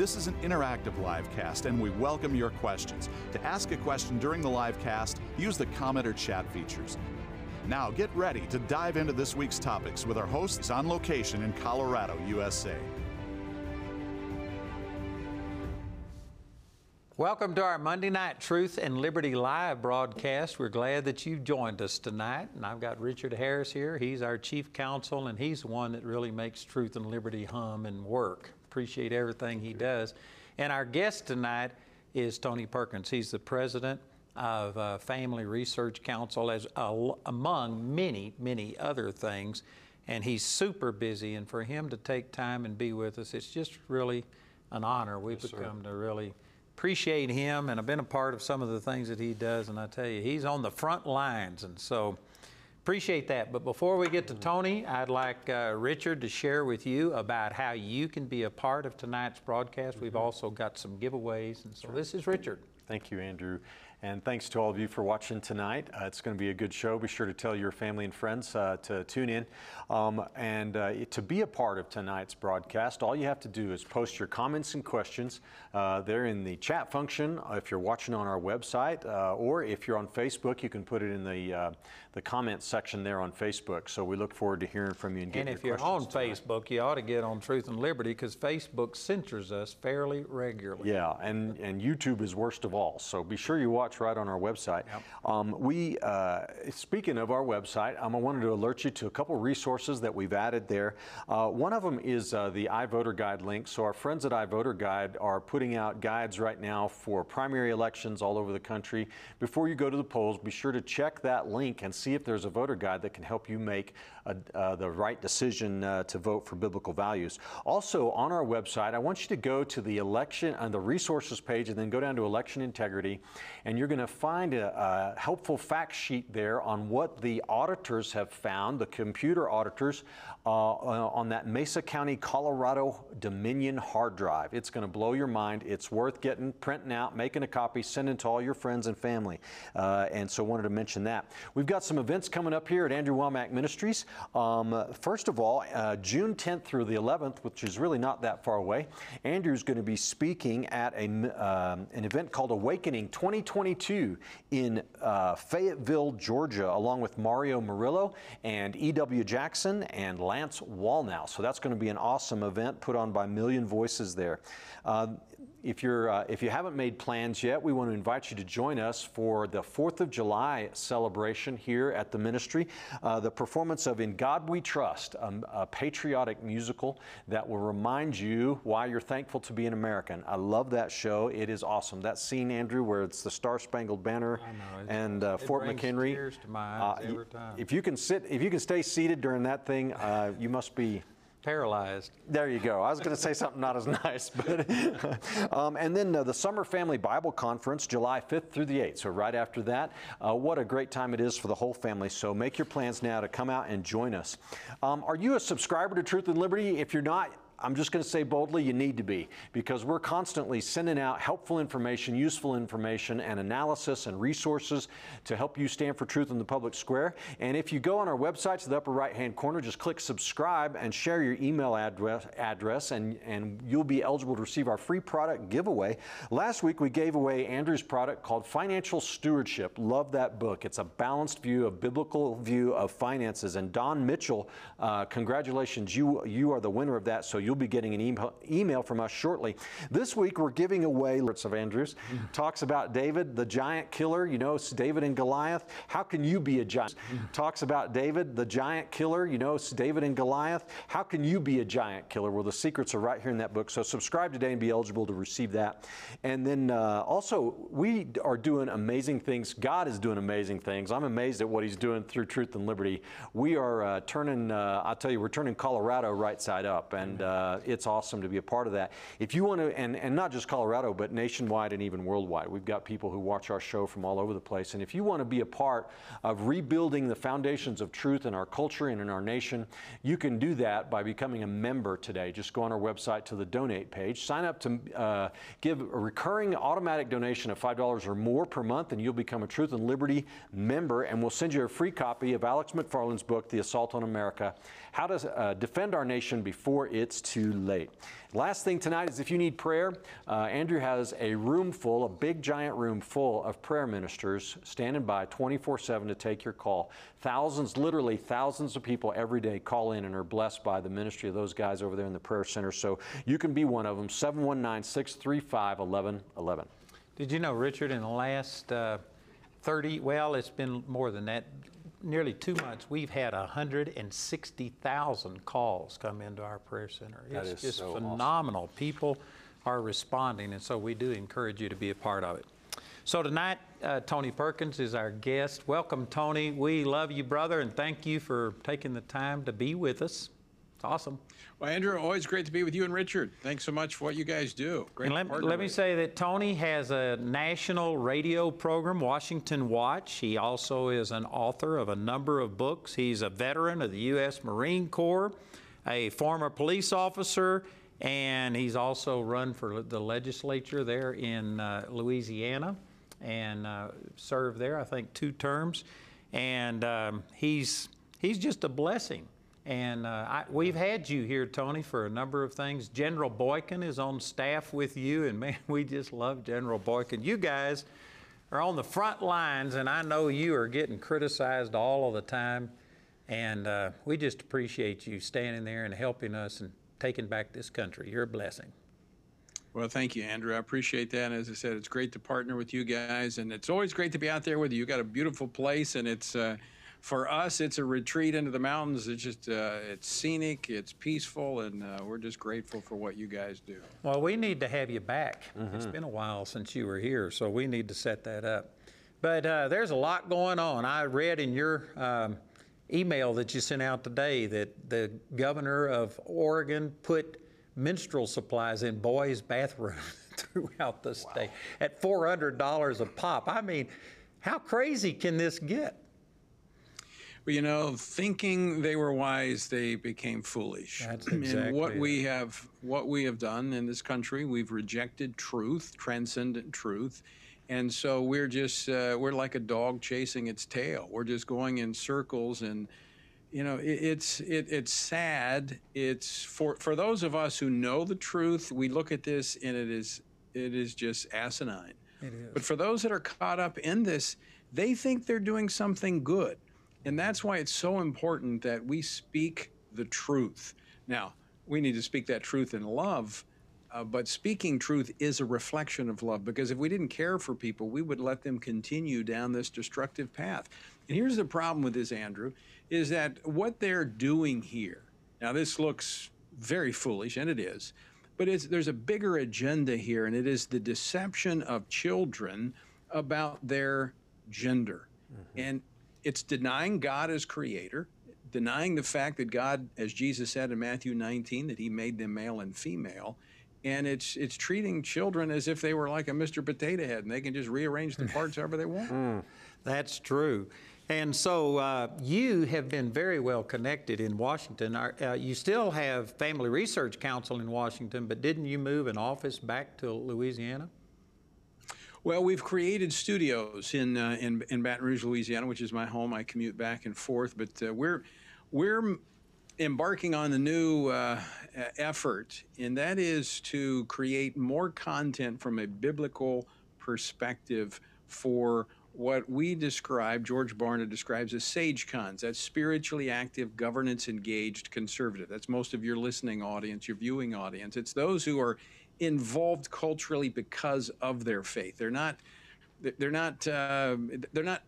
This is an interactive live cast, and we welcome your questions. To ask a question during the live cast, use the comment or chat features. Now get ready to dive into this week's topics with our hosts on location in Colorado, USA. Welcome to our Monday Night Truth and Liberty Live broadcast. We're glad that you've joined us tonight. And I've got Richard Harris here. He's our chief counsel, and he's the one that really makes Truth and Liberty hum and work. Appreciate everything he does. And our guest tonight is Tony Perkins. He's the president of uh, Family Research Council, as uh, among many, many other things. And he's super busy. And for him to take time and be with us, it's just really an honor. We've Yes, sir. to really appreciate him, and I've been a part of some of the things that he does. And I tell you, he's on the front lines, and so appreciate that. But before we get to Tony, I'd like uh, Richard to share with you about how you can be a part of tonight's broadcast. We've also got some giveaways, and so this is Richard. Thank you, Andrew. And thanks to all of you for watching tonight. Uh, it's going to be a good show. Be sure to tell your family and friends uh, to tune in. Um, and uh, to be a part of tonight's broadcast, all you have to do is post your comments and questions. Uh, they're in the chat function if you're watching on our website, uh, or if you're on Facebook, you can put it in the, uh, the comment section there on Facebook. So we look forward to hearing from you and getting And if your you're on tonight. Facebook, you ought to get on Truth and Liberty because Facebook censors us fairly regularly. Yeah, and, and YouTube is worst of all. So be sure you watch right on our website. Um, we, uh, speaking of our website, um, I wanted to alert you to a couple resources that we've added there. Uh, one of them is uh, the iVoter Guide link. So our friends at iVoter Guide are putting out guides right now for primary elections all over the country. Before you go to the polls, be sure to check that link and see if there's a voter guide that can help you make a, uh, the right decision uh, to vote for biblical values. Also, on our website, I want you to go to the election on the resources page and then go down to election integrity, and you're going to find a, a helpful fact sheet there on what the auditors have found, the computer auditors, uh, uh, on that Mesa County, Colorado Dominion hard drive. It's going to blow your mind. It's worth getting, printing out, making a copy, sending to all your friends and family. Uh, and so, wanted to mention that. We've got some events coming up here at Andrew Wommack Ministries. Um, first of all, uh, June 10th through the 11th, which is really not that far away, Andrew's going to be speaking at a, um, an event called Awakening 2022 in uh, Fayetteville, Georgia, along with Mario Murillo and E.W. Jackson and Lance Wallnau. So that's going to be an awesome event put on by Million Voices there. Um, if, you're, uh, if you haven't made plans yet, we want to invite you to join us for the 4th of July celebration here at the ministry. Uh, the performance of In God We Trust, um, a patriotic musical that will remind you why you're thankful to be an American. I love that show. It is awesome. That scene, Andrew, where it's the Star Spangled Banner I know, it's- and uh, Fort McHenry. tears to my eyes Uh, every time. If you can sit, if you can stay seated during that thing, uh, you must be Paralyzed. there you go. I was going to say something not as nice, but um, and then uh, the Summer Family Bible Conference, July 5th through the 8th. So right after that, uh, what a great time it is for the whole family. So make your plans now to come out and join us. Um, are you a subscriber to Truth and Liberty? If you're not. I'm just going to say boldly, you need to be because we're constantly sending out helpful information, useful information, and analysis and resources to help you stand for truth in the public square. And if you go on our website to the upper right hand corner, just click subscribe and share your email address, address and, and you'll be eligible to receive our free product giveaway. Last week, we gave away Andrew's product called Financial Stewardship. Love that book. It's a balanced view, a biblical view of finances. And Don Mitchell, uh, congratulations, you, you are the winner of that. So you'll be getting an email, email from us shortly. This week, we're giving away Lords of Andrews. Talks about David, the giant killer. You know, it's David and Goliath. How can you be a giant? Talks about David, the giant killer. You know, it's David and Goliath. How can you be a giant killer? Well, the secrets are right here in that book. So subscribe today and be eligible to receive that. And then uh, also, we are doing amazing things. God is doing amazing things. I'm amazed at what He's doing through Truth and Liberty. We are uh, turning, uh, I'll tell you, we're turning Colorado right side up. And uh, it's awesome to be a part of that. If you want to, and, and not just Colorado, but nationwide and even worldwide, we've got people who watch our show from all over the place. And if you want to be a part of rebuilding the foundations of truth in our culture and in our nation, you can do that by becoming a member today. Just go on our website to the donate page, sign up to uh, give a recurring automatic donation of $5 or more per month, and you'll become a Truth and Liberty member, and we'll send you a free copy of Alex McFarland's book, The Assault on America How to uh, Defend Our Nation Before It's Too Late. Last thing tonight is if you need prayer, uh, Andrew has a room full, a big giant room full of prayer ministers standing by 24 7 to take your call. Thousands, literally thousands of people every day call in and are blessed by the ministry of those guys over there in the prayer center. So you can be one of them. 719 635 1111. Did you know, Richard, in the last uh, 30, well, it's been more than that, nearly two months, we've had 160,000 calls come into our prayer center. That it's is just so phenomenal. People are responding, and so we do encourage you to be a part of it. So tonight, uh, Tony Perkins is our guest. Welcome, Tony. We love you, brother, and thank you for taking the time to be with us. It's awesome. Well, Andrew, always great to be with you and Richard. Thanks so much for what you guys do. Great And let, let me say that Tony has a national radio program, Washington Watch. He also is an author of a number of books. He's a veteran of the U.S. Marine Corps, a former police officer, and he's also run for the legislature there in uh, Louisiana and uh, served there, I think, two terms. And um, he's he's just a blessing. And uh, I, we've had you here, Tony, for a number of things. General Boykin is on staff with you, and man, we just love General Boykin. You guys are on the front lines, and I know you are getting criticized all of the time. And uh, we just appreciate you standing there and helping us and taking back this country. You're a blessing. Well, thank you, Andrew. I appreciate that. As I said, it's great to partner with you guys, and it's always great to be out there with you. You got a beautiful place, and it's uh, for us, it's a retreat into the mountains. It's just uh, it's scenic, it's peaceful, and uh, we're just grateful for what you guys do. Well, we need to have you back. It's been a while since you were here, so we need to set that up. But uh, there's a lot going on. I read in your um, email that you sent out today that the governor of Oregon put menstrual supplies in boys' bathrooms throughout the state at $400 a pop. I mean, how crazy can this get? Well, you know, thinking they were wise, they became foolish. That's and what exactly we have, what we have done in this country, we've rejected truth, transcendent truth, and so we're just uh, we're like a dog chasing its tail. We're just going in circles, and you know, it, it's it, it's sad. It's for for those of us who know the truth, we look at this and it is it is just asinine. It is. But for those that are caught up in this, they think they're doing something good. And that's why it's so important that we speak the truth. Now, we need to speak that truth in love, uh, but speaking truth is a reflection of love because if we didn't care for people, we would let them continue down this destructive path. And here's the problem with this, Andrew, is that what they're doing here, now this looks very foolish, and it is, but it's, there's a bigger agenda here, and it is the deception of children about their gender. And it's denying God as creator, denying the fact that God, as Jesus said in Matthew 19, that he made them male and female. And it's it's treating children as if they were like a Mr. Potato Head and they can just rearrange the parts however they want. That's true. And so uh, you have been very well connected in Washington. Uh, you still have Family Research Council in Washington, but didn't you move an office back to Louisiana? Well, we've created studios in, uh, in in Baton Rouge, Louisiana, which is my home. I commute back and forth, but uh, we're we're embarking on a new uh, effort, and that is to create more content from a biblical perspective for what we describe, George Barna describes as sage cons. That's spiritually active, governance engaged conservative. That's most of your listening audience, your viewing audience. It's those who are involved culturally because of their faith. They're not. They're not. Uh, they're not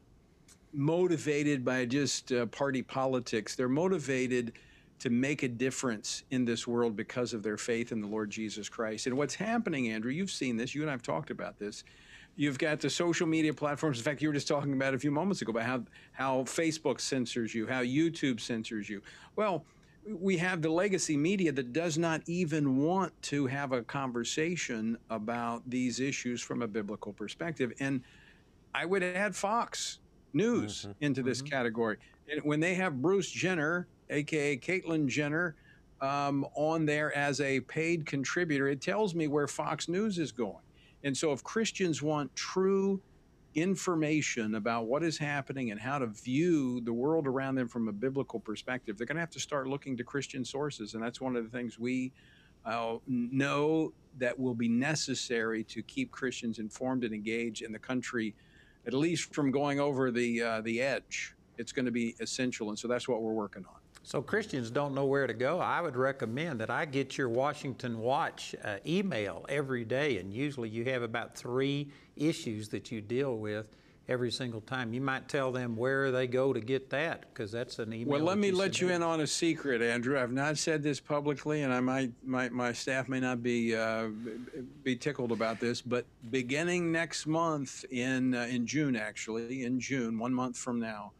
motivated by just uh, party politics. They're motivated to make a difference in this world because of their faith in the Lord Jesus Christ. And what's happening, Andrew, you've seen this, you and I have talked about this. You've got the social media platforms. In fact, you were just talking about a few moments ago about how, how Facebook censors you, how YouTube censors you. Well, we have the legacy media that does not even want to have a conversation about these issues from a biblical perspective. And I would add Fox News Mm-hmm. into this category. And when they have Bruce Jenner, aka Caitlyn Jenner, um, on there as a paid contributor, it tells me where Fox News is going. And so, if Christians want true information about what is happening and how to view the world around them from a biblical perspective, they're going to have to start looking to Christian sources. And that's one of the things we uh, know that will be necessary to keep Christians informed and engaged in the country, at least from going over the uh, the edge. It's going to be essential, and so that's what we're working on. So Christians don't know where to go. I would recommend that I get your Washington Watch uh, email every day, and usually you have about three issues that you deal with every single time. You might tell them where they go to get that because that's an email. Well, let me let you in on a secret, Andrew. I've not said this publicly, and I might, my, my staff may not be uh, be tickled about this, but beginning next month in uh, in June, actually in June, one month from now,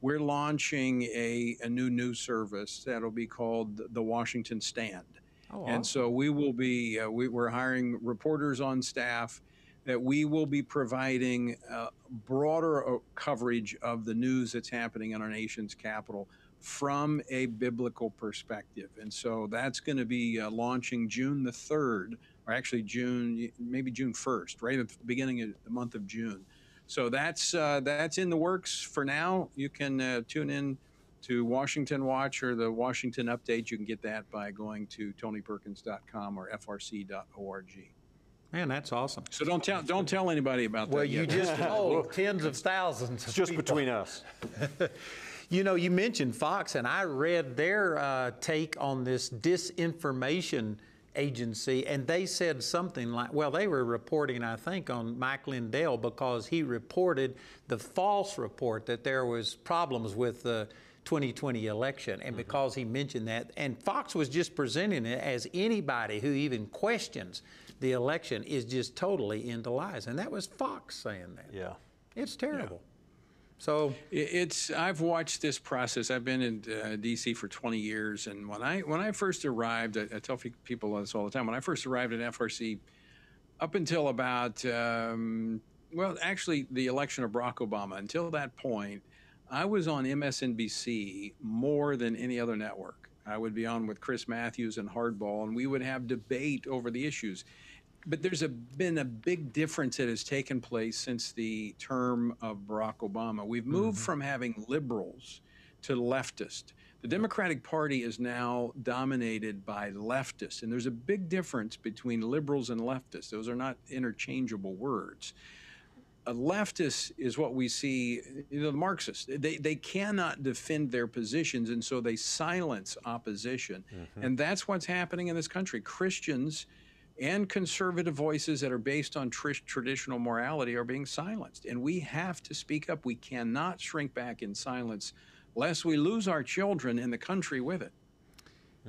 we're launching a, a new news service that'll be called the Washington Stand. Oh, And so we will be, uh, we, we're hiring reporters on staff that we will be providing uh, broader uh, coverage of the news that's happening in our nation's capital from a biblical perspective. And so that's going to be uh, launching June the 3rd, or actually June, maybe June 1st, right at the beginning of the month of June. So that's uh, that's in the works for now. You can uh, tune in to Washington Watch or the Washington Update. You can get that by going to tonyperkins.com or frc.org. Man, that's awesome. So don't tell don't tell anybody about Well, that. Well, you yet. just told tens of thousands. It's Of just people. between us. You know, you mentioned Fox, and I read their uh, take on this disinformation agency, and they said something like, well, they were reporting, I think, on Mike Lindell because he reported the false report that there was problems with the 2020 election, and mm-hmm. because he mentioned that, and Fox was just presenting it as anybody who even questions the election is just totally into lies, and that was Fox saying that. Yeah. It's terrible. So It's I've watched this process. I've been in uh, D.C. for 20 years, and when I when I first arrived, I, I tell people this all the time. When I first arrived at FRC, up until about um, well, actually the election of Barack Obama, until that point, I was on MSNBC more than any other network. I would be on with Chris Matthews and Hardball, and we would have debate over the issues. But there's a, been a big difference that has taken place since the term of Barack Obama. We've moved mm-hmm. from having liberals to leftists. The Democratic Party is now dominated by leftists, and there's a big difference between liberals and leftists. Those are not interchangeable words a leftist is what we see, you know, the Marxists. They, they cannot defend their positions, and so they silence opposition. Mm-hmm. And that's what's happening in this country. Christians and conservative voices that are based on tr- traditional morality are being silenced. And we have to speak up. We cannot shrink back in silence lest we lose our children and the country with it.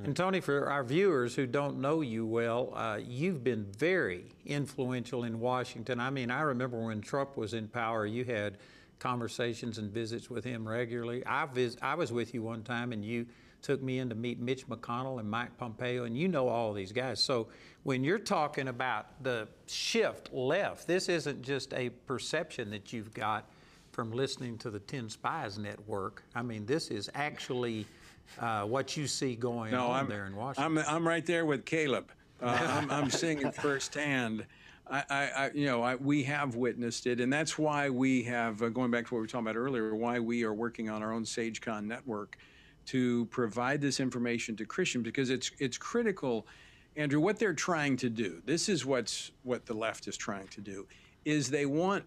And Tony, for our viewers who don't know you well, uh, you've been very influential in Washington. I mean, I remember when Trump was in power, you had conversations and visits with him regularly. I, vis- I was with you one time, and you took me in to meet Mitch McConnell and Mike Pompeo, and you know all these guys. So when you're talking about the shift left, this isn't just a perception that you've got from listening to the 10 Spies Network. I mean, this is actually uh, what you see going No, on I'm there in Washington. I'm, I'm right there with Caleb. Uh, I'm, I'm seeing it firsthand. I, I, I you know, I, we have witnessed it, and that's why we have, uh, going back to what we were talking about earlier, why we are working on our own SageCon network to provide this information to Christians because it's it's critical. Andrew, what they're trying to do, this is what's what the left is trying to do, is they want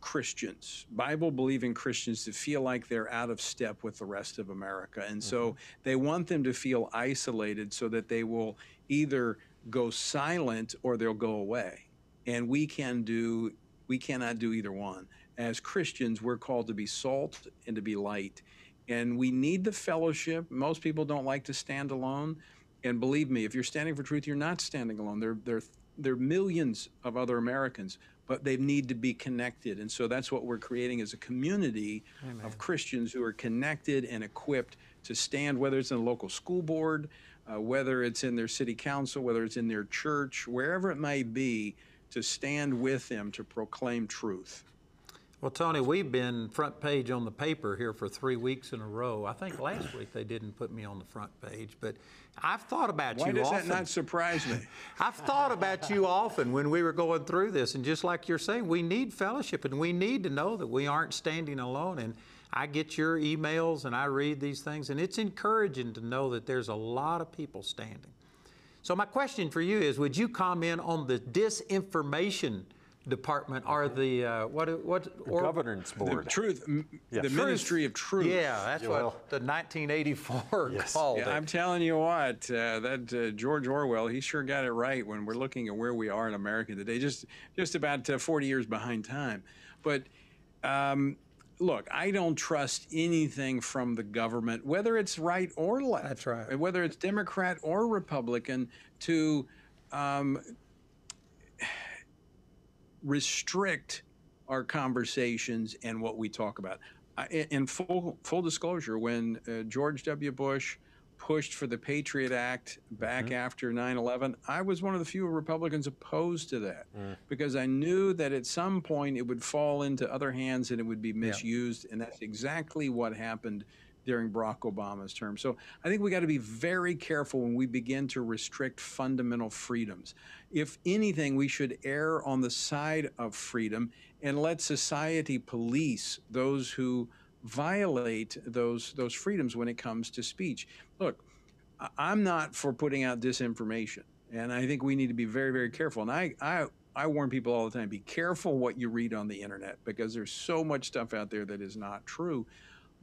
Christians, Bible believing Christians, to feel like they're out of step with the rest of America. And so mm-hmm. they want them to feel isolated so that they will either go silent or they'll go away. And we can do we cannot do either one. As Christians, we're called to be salt and to be light. And we need the fellowship. Most people don't like to stand alone. And believe me, if you're standing for truth, you're not standing alone. There, there, there are millions of other Americans. but they need to be connected. And so that's what we're creating as a community of Christians who are connected and equipped to stand, whether it's in a local school board, uh, whether it's in their city council, whether it's in their church, wherever it may be, to stand with them to proclaim truth. Well, Tony, we've been front page on the paper here for three weeks in a row. I think last week they didn't put me on the front page, but I've thought about you. Why does that not surprise me? I've thought about you often when we were going through this, and just like you're saying, we need fellowship and we need to know that we aren't standing alone. And I get your emails and I read these things, and it's encouraging to know that there's a lot of people standing. So, my question for you is would you comment on the disinformation department are the, uh, what, what? or- Governance The board. truth, Yeah. the ministry of truth. Yeah, that's well- what the 1984 Yes. called Yeah, it. I'm telling you what, uh, that uh, George Orwell, he sure got it right when we're looking at where we are in America today, just just about uh, 40 years behind time. But um, look, I don't trust anything from the government, whether it's right or left. That's right. Whether it's Democrat or Republican, to um, restrict our conversations and what we talk about. I, in- in full full disclosure, when uh, George W. Bush pushed for the Patriot Act back after 9/11, I was one of the few Republicans opposed to that because I knew that at some point it would fall into other hands and it would be misused, and that's exactly what happened during Barack Obama's term. So I think we got to be very careful when we begin to restrict fundamental freedoms. If anything, we should err on the side of freedom and let society police those who violate those those freedoms when it comes to speech. Look, I'm not for putting out disinformation, and I think we need to be very, very careful. And I, I, I warn people all the time: be careful what you read on the internet because there's so much stuff out there that is not true.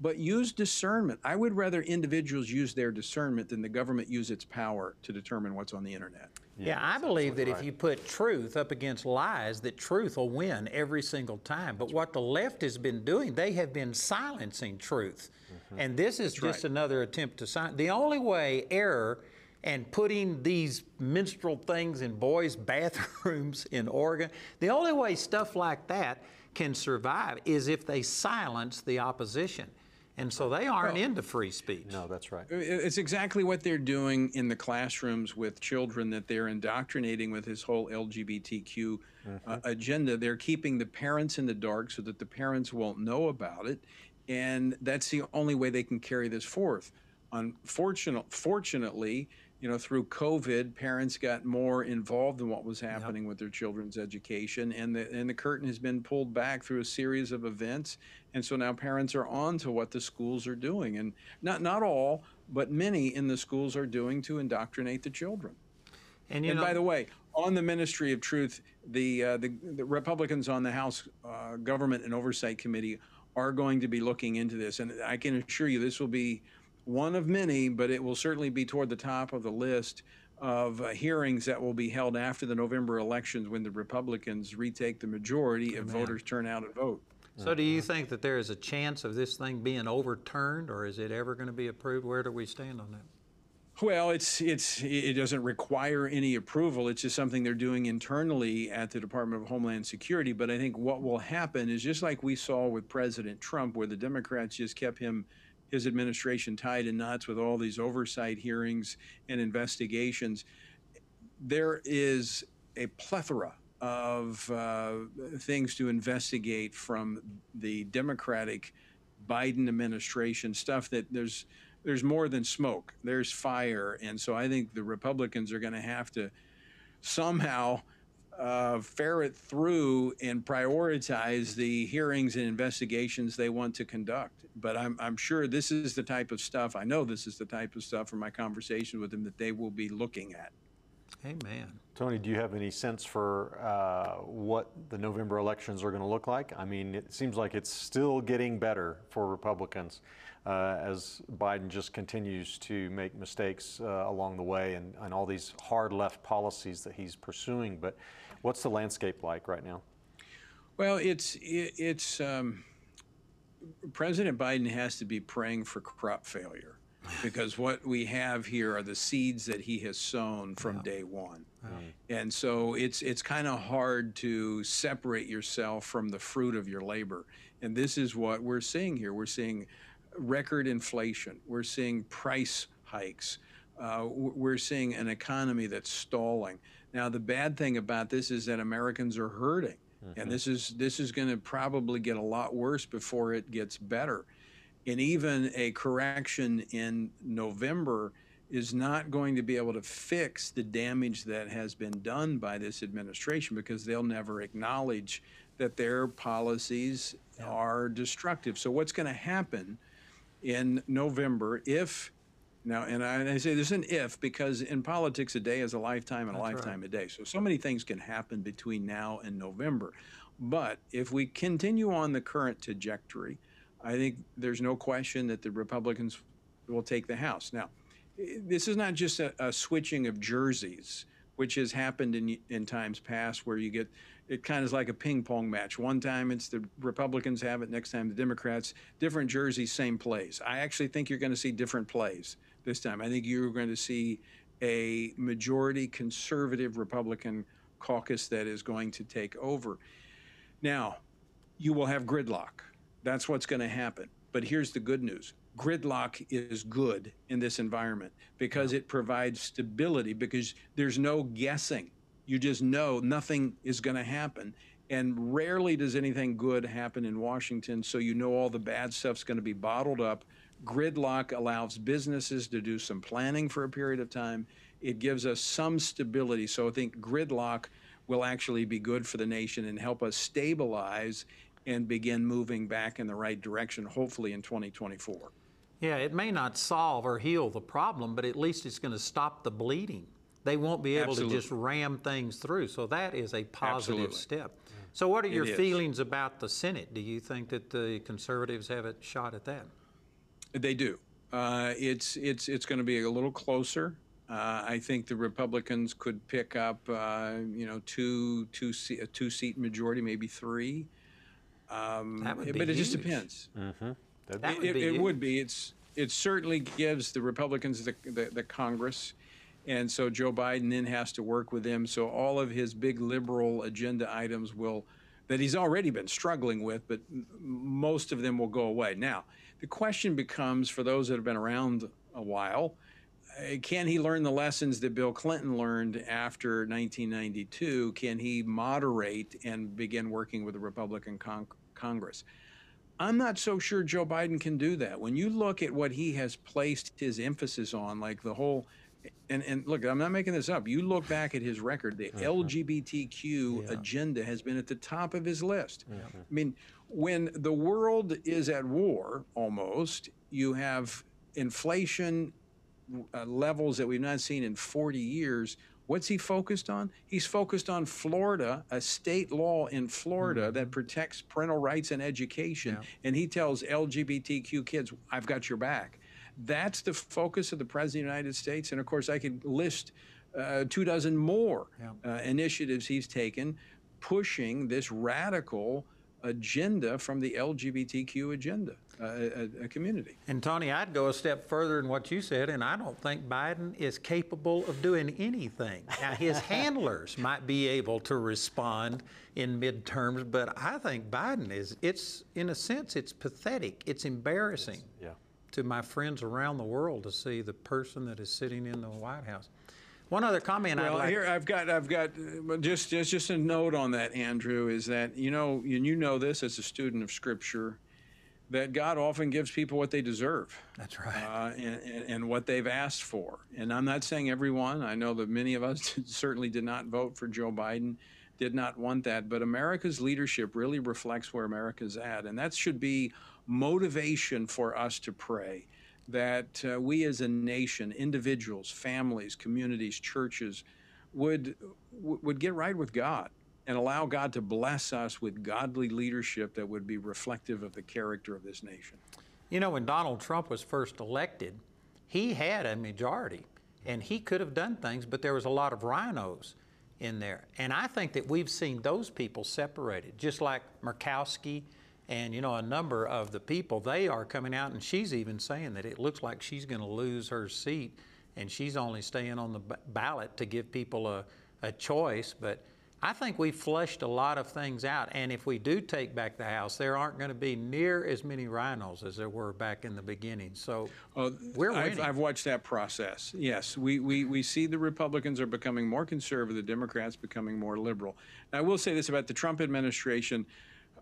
But use discernment. I would rather individuals use their discernment than the government use its power to determine what's on the internet. Yeah, I believe that if you put truth up against lies, that truth will win every single time. But what the left has been doing, they have been silencing truth. Mm-hmm. And this is just right. another attempt to silence. The only way error and putting these minstrel things in boys' bathrooms in Oregon, the only way stuff like that can survive is if they silence the opposition. And so they aren't into free speech. No, that's right. It's exactly what they're doing in the classrooms with children that they're indoctrinating with this whole LGBTQ uh, agenda. They're keeping the parents in the dark so that the parents won't know about it. And that's the only way they can carry this forth. Unfortunately, fortunately, you know, through COVID, parents got more involved in what was happening with their children's education, and the and the curtain has been pulled back through a series of events, and so now parents are on to what the schools are doing, and not not all, but many in the schools are doing to indoctrinate the children. And you and know, by the way, on the Ministry of Truth, the uh, the, the Republicans on the House uh, Government and Oversight Committee are going to be looking into this, and I can assure you this will be one of many, but it will certainly be toward the top of the list of uh, hearings that will be held after the November elections when the Republicans retake the majority if voters turn out and vote. So do you think that there is a chance of this thing being overturned, or is it ever going to be approved? Where do we stand on that? Well, it's it's it doesn't require any approval. It's just something they're doing internally at the Department of Homeland Security. But I think what will happen is just like we saw with President Trump, where the Democrats just kept him his administration tied in knots with all these oversight hearings and investigations. There is a plethora of uh, things to investigate from the Democratic Biden administration stuff that there's there's more than smoke. There's fire, and so I think the Republicans are going to have to somehow uh, ferret through and prioritize the hearings and investigations they want to conduct. But I'm, I'm sure this is the type of stuff, I know this is the type of stuff from my conversation with them that they will be looking at. Amen. Tony, do you have any sense for uh, what the November elections are going to look like? I mean, it seems like it's still getting better for Republicans uh, as Biden just continues to make mistakes uh, along the way and, and all these hard left policies that he's pursuing. But what's the landscape like right now? Well, it's it, it's um, President Biden has to be praying for crop failure because what we have here are the seeds that he has sown from day one. And so it's it's kind of hard to separate yourself from the fruit of your labor. And this is what we're seeing here. We're seeing record inflation. We're seeing price hikes. Uh, we're seeing an economy that's stalling. Now, the bad thing about this is that Americans are hurting, and mm-hmm. this is this is going to probably get a lot worse before it gets better. And even a correction in November is not going to be able to fix the damage that has been done by this administration because they'll never acknowledge that their policies are destructive. So, what's going to happen in November if now, and I, and I say there's an if because in politics, a day is a lifetime and a lifetime a day. So, so many things can happen between now and November. But if we continue on the current trajectory, I think there's no question that the Republicans will take the House. Now, this is not just a, a switching of jerseys, which has happened in, in times past where you get it kind of is like a ping pong match. One time it's the Republicans have it, next time the Democrats. Different jerseys, same plays. I actually think you're going to see different plays this time. I think you're going to see a majority conservative Republican caucus that is going to take over. Now, you will have gridlock. That's what's going to happen. But here's the good news gridlock is good in this environment because it provides stability, because there's no guessing. You just know nothing is going to happen. And rarely does anything good happen in Washington, so you know all the bad stuff's going to be bottled up. Gridlock allows businesses to do some planning for a period of time. It gives us some stability. So I think gridlock will actually be good for the nation and help us stabilize and begin moving back in the right direction, hopefully in 2024. Yeah, it may not solve or heal the problem, but at least it's going to stop the bleeding. They won't be able Absolutely. to just ram things through. So that is a positive Absolutely. step. So, what are your feelings about the Senate? Do you think that the conservatives have a shot at that? They do. Uh, it's it's it's going to be a little closer. Uh, I think the Republicans could pick up, uh, you know, two two se- a two seat majority, maybe three. Um, That would be but it just huge. depends. That would it, be it huge. would be. It's it certainly gives the Republicans the, the, the Congress, and so Joe Biden then has to work with them. So all of his big liberal agenda items will that he's already been struggling with, but most of them will go away. Now the question becomes for those that have been around a while. uh, Can he learn the lessons that Bill Clinton learned after 1992? Can he moderate and begin working with the Republican con- Congress? I'm not so sure Joe Biden can do that. When you look at what he has placed his emphasis on, like the whole, and, and look, I'm not making this up. You look back at his record, the LGBTQ agenda has been at the top of his list. I mean, when the world is at war almost, you have inflation uh, levels that we've not seen in 40 years. What's he focused on? He's focused on Florida, a state law in Florida that protects parental rights and education. And he tells LGBTQ kids, I've got your back. That's the focus of the President of the United States. And of course, I could list uh, two dozen more uh, initiatives he's taken pushing this radical agenda from the LGBTQ agenda, uh, a, a community. And Tony, I'd go a step further in what you said, and I don't think Biden is capable of doing anything. Now, his handlers might be able to respond in midterms, but I think Biden is, it's, in a sense, it's pathetic. It's embarrassing Yeah. to my friends around the world to see the person that is sitting in the White House. One other comment I'd Well, like here I've got I've got uh, just just just a note on that, Andrew, is that you know and you know this as a student of Scripture, that God often gives people what they deserve. That's right. Uh, and, and, and what they've asked for. And I'm not saying everyone. I know that many of us certainly did not vote for Joe Biden, did not want that. But America's leadership really reflects where America's at. And that should be motivation for us to pray that uh, we as a nation, individuals, families, communities, churches, would, would get right with God and allow God to bless us with godly leadership that would be reflective of the character of this nation. You know, when Donald Trump was first elected, he had a majority and he could have done things, but there was a lot of RINOs in there. And I think that we've seen those people separated, just like Murkowski And you know, a number of the people, they are coming out, and she's even saying that it looks like she's going to lose her seat, and she's only staying on the ballot to give people a, a choice. But I think we've flushed a lot of things out. And if we do take back the House, there aren't going to be near as many RINOs as there were back in the beginning. So oh, we're winning. I've, I've, watched that process. Yes, we, we, we see the Republicans are becoming more conservative, the Democrats becoming more liberal. Now, I will say this about the Trump administration.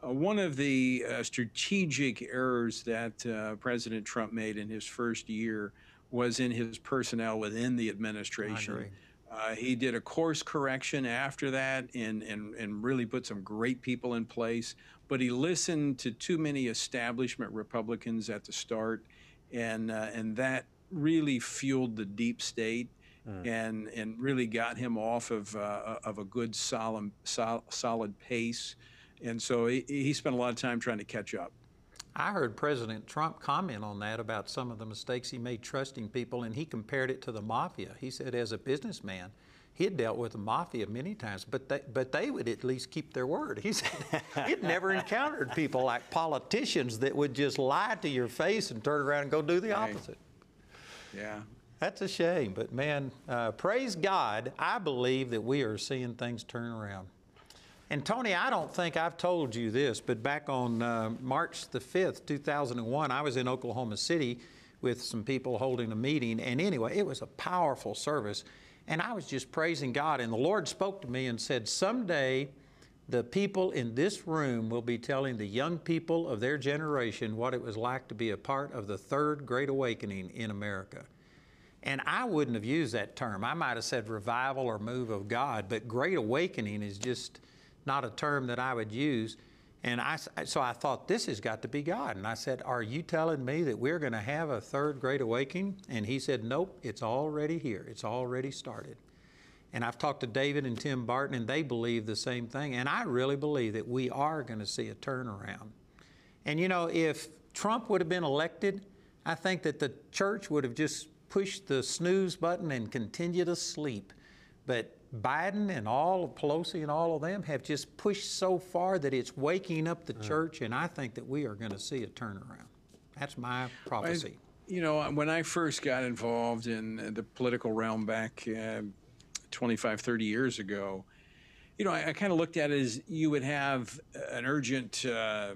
Uh, one of the uh, strategic errors that uh, President Trump made in his first year was in his personnel within the administration. Uh, he did a course correction after that and, and, and really put some great people in place. But he listened to too many establishment Republicans at the start, and, uh, and that really fueled the deep state. Mm. And, and really got him off of, uh, of a good solid, sol- solid pace. And so he, he spent a lot of time trying to catch up. I heard President Trump comment on that about some of the mistakes he made trusting people, and he compared it to the mafia. He said, as a businessman, he had dealt with the mafia many times, but they, but they would at least keep their word. He said he'd never encountered people like politicians that would just lie to your face and turn around and go do the opposite. Yeah. That's a shame, but man, uh, praise God, I believe that we are seeing things turn around. And Tony, I don't think I've told you this, but back on uh, March the 5th, 2001, I was in Oklahoma City with some people holding a meeting. And anyway, it was a powerful service. And I was just praising God. And the Lord spoke to me and said, Someday, the people in this room will be telling the young people of their generation what it was like to be a part of the third great awakening in America. And I wouldn't have used that term. I might have said revival or move of God, but great awakening is just not a term that I would use. And I, so I thought, this has got to be God. And I said, Are you telling me that we're going to have a third great awakening? And he said, Nope, it's already here. It's already started. And I've talked to David and Tim Barton, and they believe the same thing. And I really believe that we are going to see a turnaround. And you know, if Trump would have been elected, I think that the church would have just pushed the snooze button and continued to sleep. But Biden and all of Pelosi and all of them have just pushed so far that it's waking up the church, and I think that we are going to see a turnaround. That's my prophecy. I, you know, when I first got involved in the political realm back uh, 25, 30 years ago, you know, I, I kind of looked at it as you would have an urgent uh,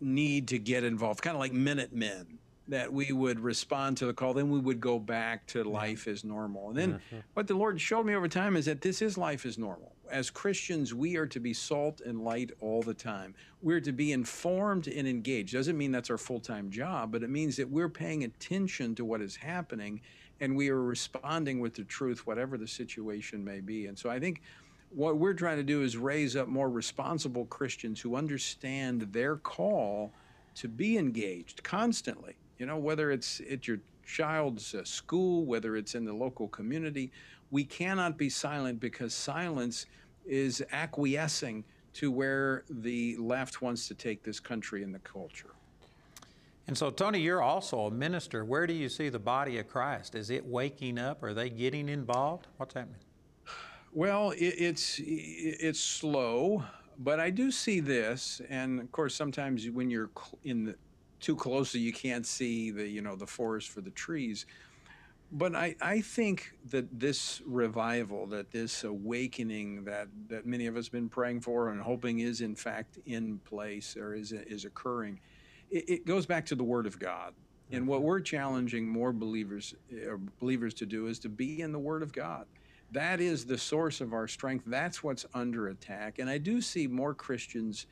need to get involved, kind of like Minutemen that we would respond to the call, then we would go back to life as normal. And then mm-hmm. what the Lord showed me over time is that this is life as normal. As Christians, we are to be salt and light all the time. We're to be informed and engaged. Doesn't mean that's our full time job, but it means that we're paying attention to what is happening and we are responding with the truth, whatever the situation may be. And so I think what we're trying to do is raise up more responsible Christians who understand their call to be engaged constantly you know, whether it's at your child's uh, school, whether it's in the local community, we cannot be silent because silence is acquiescing to where the left wants to take this country and the culture. And so, Tony, you're also a minister. Where do you see the body of Christ? Is it waking up? Are they getting involved? What's happening? Well, it, it's it's slow, but I do see this, and of course, sometimes when you're in the too closely you can't see the you know the forest for the trees but I, I think that this revival, that this awakening that, that many of us have been praying for and hoping is in fact in place or is, is occurring, it, it goes back to the Word of God. And what mm-hmm. we're challenging more believers or believers to do is to be in the Word of God. That is the source of our strength. That's what's under attack. And I do see more Christians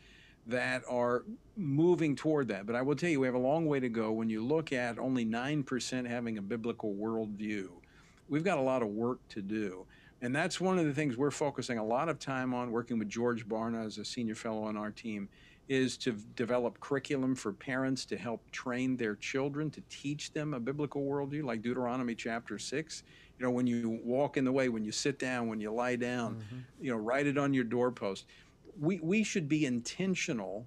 that are moving toward that. But I will tell you, we have a long way to go when you look at only 9% having a biblical worldview. We've got a lot of work to do. And that's one of the things we're focusing a lot of time on, working with George Barna as a senior fellow on our team, is to develop curriculum for parents to help train their children to teach them a biblical worldview, like Deuteronomy chapter 6. You know, when you walk in the way, when you sit down, when you lie down, mm-hmm. you know, write it on your doorpost we, we should be intentional,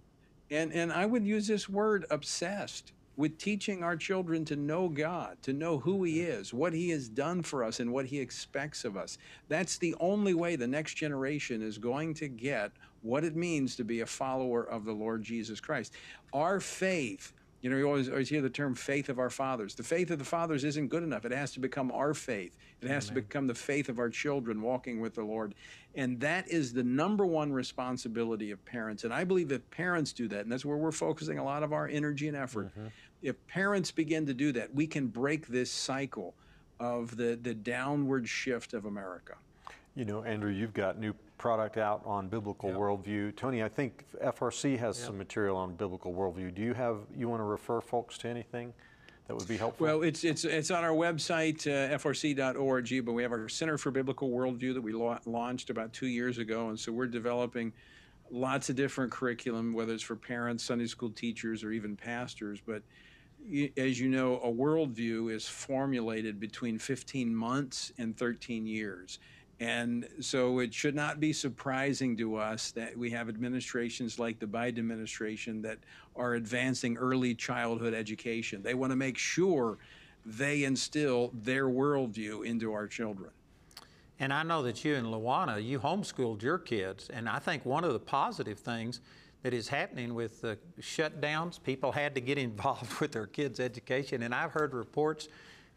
and, and I would use this word obsessed with teaching our children to know God, to know who He mm-hmm. is, what He has done for us, and what He expects of us. That's the only way the next generation is going to get what it means to be a follower of the Lord Jesus Christ. Our faith, you know, you always, always hear the term faith of our fathers. The faith of the fathers isn't good enough. It has to become our faith. It has to become the faith of our children walking with the Lord. And that is the number one responsibility of parents. And I believe if parents do that, and that's where we're focusing a lot of our energy and effort, mm-hmm. if parents begin to do that, we can break this cycle of the, the downward shift of America. You know, Andrew, you've got new product out on biblical worldview. Tony, I think FRC has some material on biblical worldview. Do you have, you want to refer folks to anything that would be helpful? Well, it's it's it's on our website, uh, frc.org. But we have our Center for Biblical Worldview that we la- launched about two years ago, and so we're developing lots of different curriculum, whether it's for parents, Sunday school teachers, or even pastors. But as you know, a worldview is formulated between 15 months and 13 years. And so it should not be surprising to us that we have administrations like the Biden administration that are advancing early childhood education. They want to make sure they instill their worldview into our children. And I know that you and Luana, you homeschooled your kids, and I think one of the positive things that is happening with the shutdowns, people had to get involved with their kids' education, and I've heard reports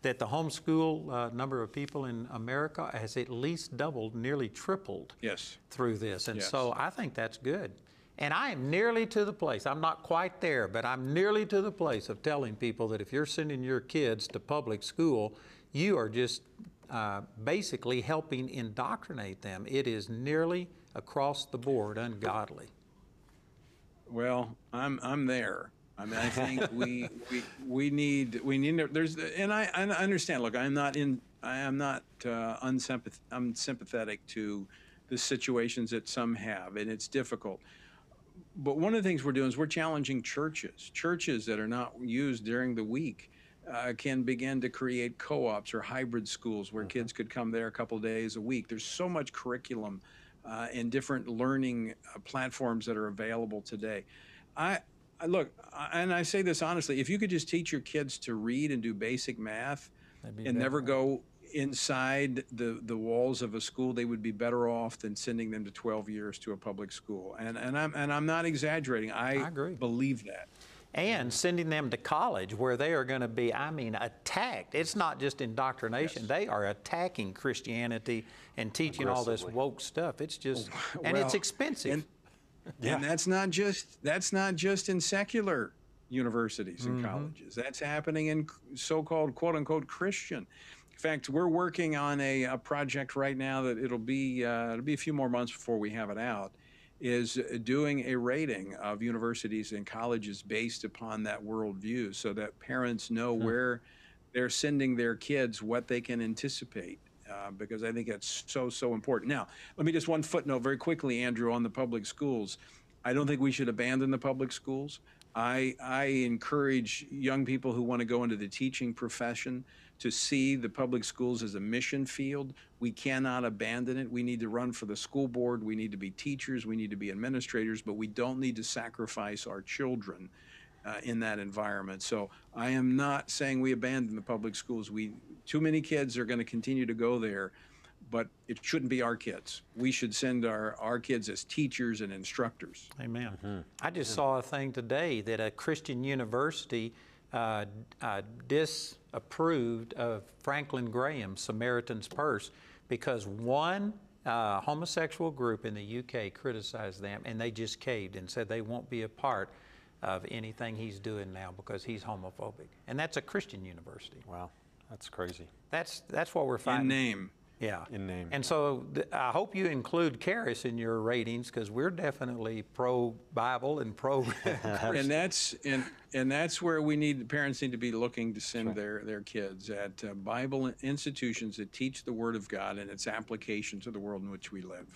that the homeschool uh, number of people in America has at least doubled, nearly tripled Yes. through this, and Yes. so I think that's good. And I am nearly to the place, I'm not quite there, but I'm nearly to the place of telling people that if you're sending your kids to public school, you are just uh, basically helping indoctrinate them. It is nearly across the board ungodly. Well, I'm I'm there. I mean, I think we we we need we need there's and I I understand. Look, I'm not in I am not uh, unsympath- unsympathetic to the situations that some have, and it's difficult. But one of the things we're doing is we're challenging churches. Churches that are not used during the week uh, can begin to create co-ops or hybrid schools where kids could come there a couple days a week. There's so much curriculum uh, and different learning uh, platforms that are available today. I, I look, I- and I say this honestly: if you could just teach your kids to read and do basic math, and never go inside the, the walls of a school, they would be better off than sending them to 12 years to a public school. And, and, I'm, and I'm not exaggerating. I, I agree. believe that. And sending them to college where they are going to be, I mean, attacked. It's not just indoctrination, they are attacking Christianity and teaching all this woke stuff. It's just, and it's expensive. and- And that's not just that's not just in secular universities and mm-hmm. colleges. That's happening in so-called quote unquote Christian. In fact, we're working on a, a project right now that it'll be uh, it'll be a few more months before we have it out. Is doing a rating of universities and colleges based upon that worldview, so that parents know where they're sending their kids, what they can anticipate uh, because I think it's so, so important. Now, let me just one footnote very quickly, Andrew, on the public schools. I don't think we should abandon the public schools. I, I encourage young people who want to go into the teaching profession to see the public schools as a mission field. We cannot abandon it. We need to run for the school board. We need to be teachers. We need to be administrators, but we don't need to sacrifice our children uh, in that environment. So I am not saying we abandon the public schools. We too many kids are going to continue to go there, but it shouldn't be our kids. We should send our, our kids as teachers and instructors. Amen. I just saw a thing today that a Christian university uh, uh, disapproved of Franklin Graham's Samaritan's Purse because one uh, homosexual group in the UK criticized them and they just caved and said they won't be a part of anything he's doing now because he's homophobic. And that's a Christian university. Wow, that's crazy. That's, that's what we're In finding. name. Yeah. In name, And so th- I hope you include Charis in your ratings because we're definitely pro Bible and pro. and that's and and that's where we need parents need to be looking to send their their kids at uh, Bible institutions that teach the Word of God and its application to the world in which we live.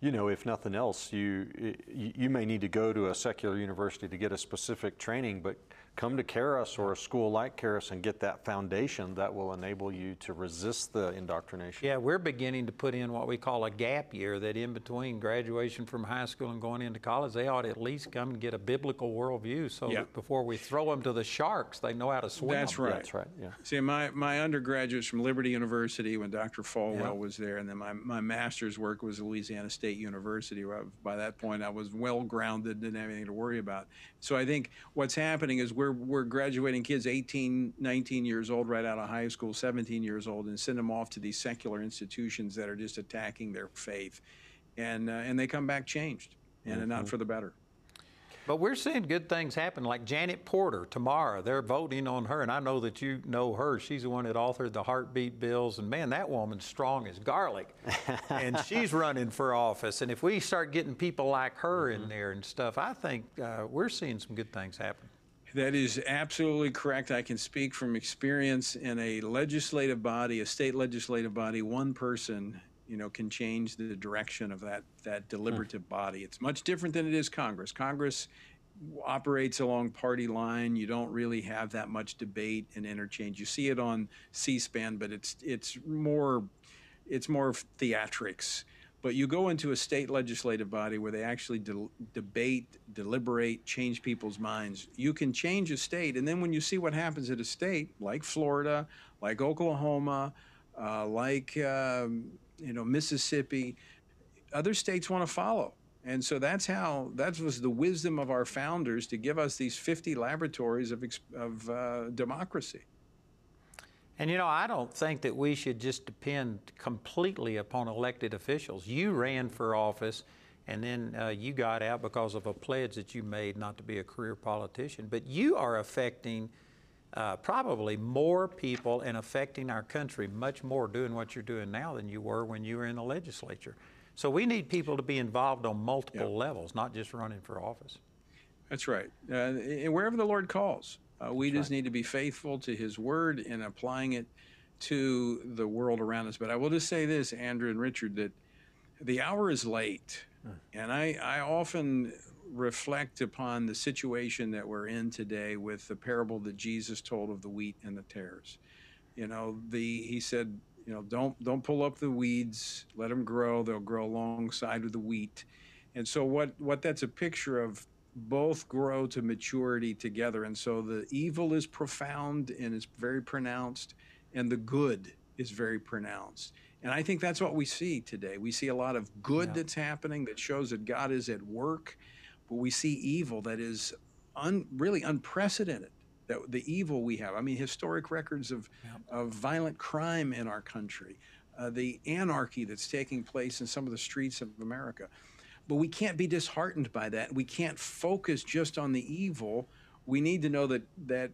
You know, if nothing else, you, you you may need to go to a secular university to get a specific training, but come to Charis or a school like Charis and get that foundation that will enable you to resist the indoctrination. yeah, we're beginning to put in what we call a gap year that in between graduation from high school and going into college, they ought to at least come and get a biblical worldview so Yeah. that before we throw them to the sharks, they know how to swim. That's right. That's right. Yeah. See, my, my undergraduates from Liberty University when Dr. Falwell Yeah. was there, and then my, my master's work was Louisiana State State University. By that point, I was well grounded, didn't have anything to worry about. So I think what's happening is we're, we're graduating kids 18, 19 years old right out of high school, 17 years old, and send them off to these secular institutions that are just attacking their faith. And, uh, and they come back changed and mm-hmm. not for the better. But we're seeing good things happen, like Janet Porter tomorrow. They're voting on her, and I know that you know her. She's the one that authored the heartbeat bills, and man, that woman's strong as garlic. and she's running for office. And if we start getting people like her mm-hmm. in there and stuff, I think uh, we're seeing some good things happen. That is absolutely correct. I can speak from experience in a legislative body, a state legislative body, one person you know, can change the direction of that that deliberative hmm. body. It's much different than it is Congress. Congress operates along party line. You don't really have that much debate and interchange. You see it on C-SPAN, but it's it's more it's more theatrics. But you go into a state legislative body where they actually de- debate, deliberate, change people's minds. You can change a state, and then when you see what happens at a state like Florida, like Oklahoma, uh, like um, you know, Mississippi, other states want to follow. And so that's how, that was the wisdom of our founders to give us these 50 laboratories of, of uh, democracy. And you know, I don't think that we should just depend completely upon elected officials. You ran for office and then uh, you got out because of a pledge that you made not to be a career politician. But you are affecting uh, probably more people and affecting our country much more doing what you're doing now than you were when you were in the legislature. So we need people to be involved on multiple yep. levels, not just running for office. That's right. Uh, and wherever the Lord calls, uh, we That's just right. need to be faithful to His word and applying it to the world around us. But I will just say this, Andrew and Richard, that the hour is late. Hmm. And I, I often reflect upon the situation that we're in today with the parable that Jesus told of the wheat and the tares. You know, the he said, you know, don't don't pull up the weeds, let them grow. They'll grow alongside of the wheat. And so what what that's a picture of both grow to maturity together. And so the evil is profound and is very pronounced, and the good is very pronounced. And I think that's what we see today. We see a lot of good yeah. that's happening that shows that God is at work but we see evil that is un, really unprecedented. That the evil we have. I mean, historic records of, of violent crime in our country, uh, the anarchy that's taking place in some of the streets of America. But we can't be disheartened by that. We can't focus just on the evil. We need to know that that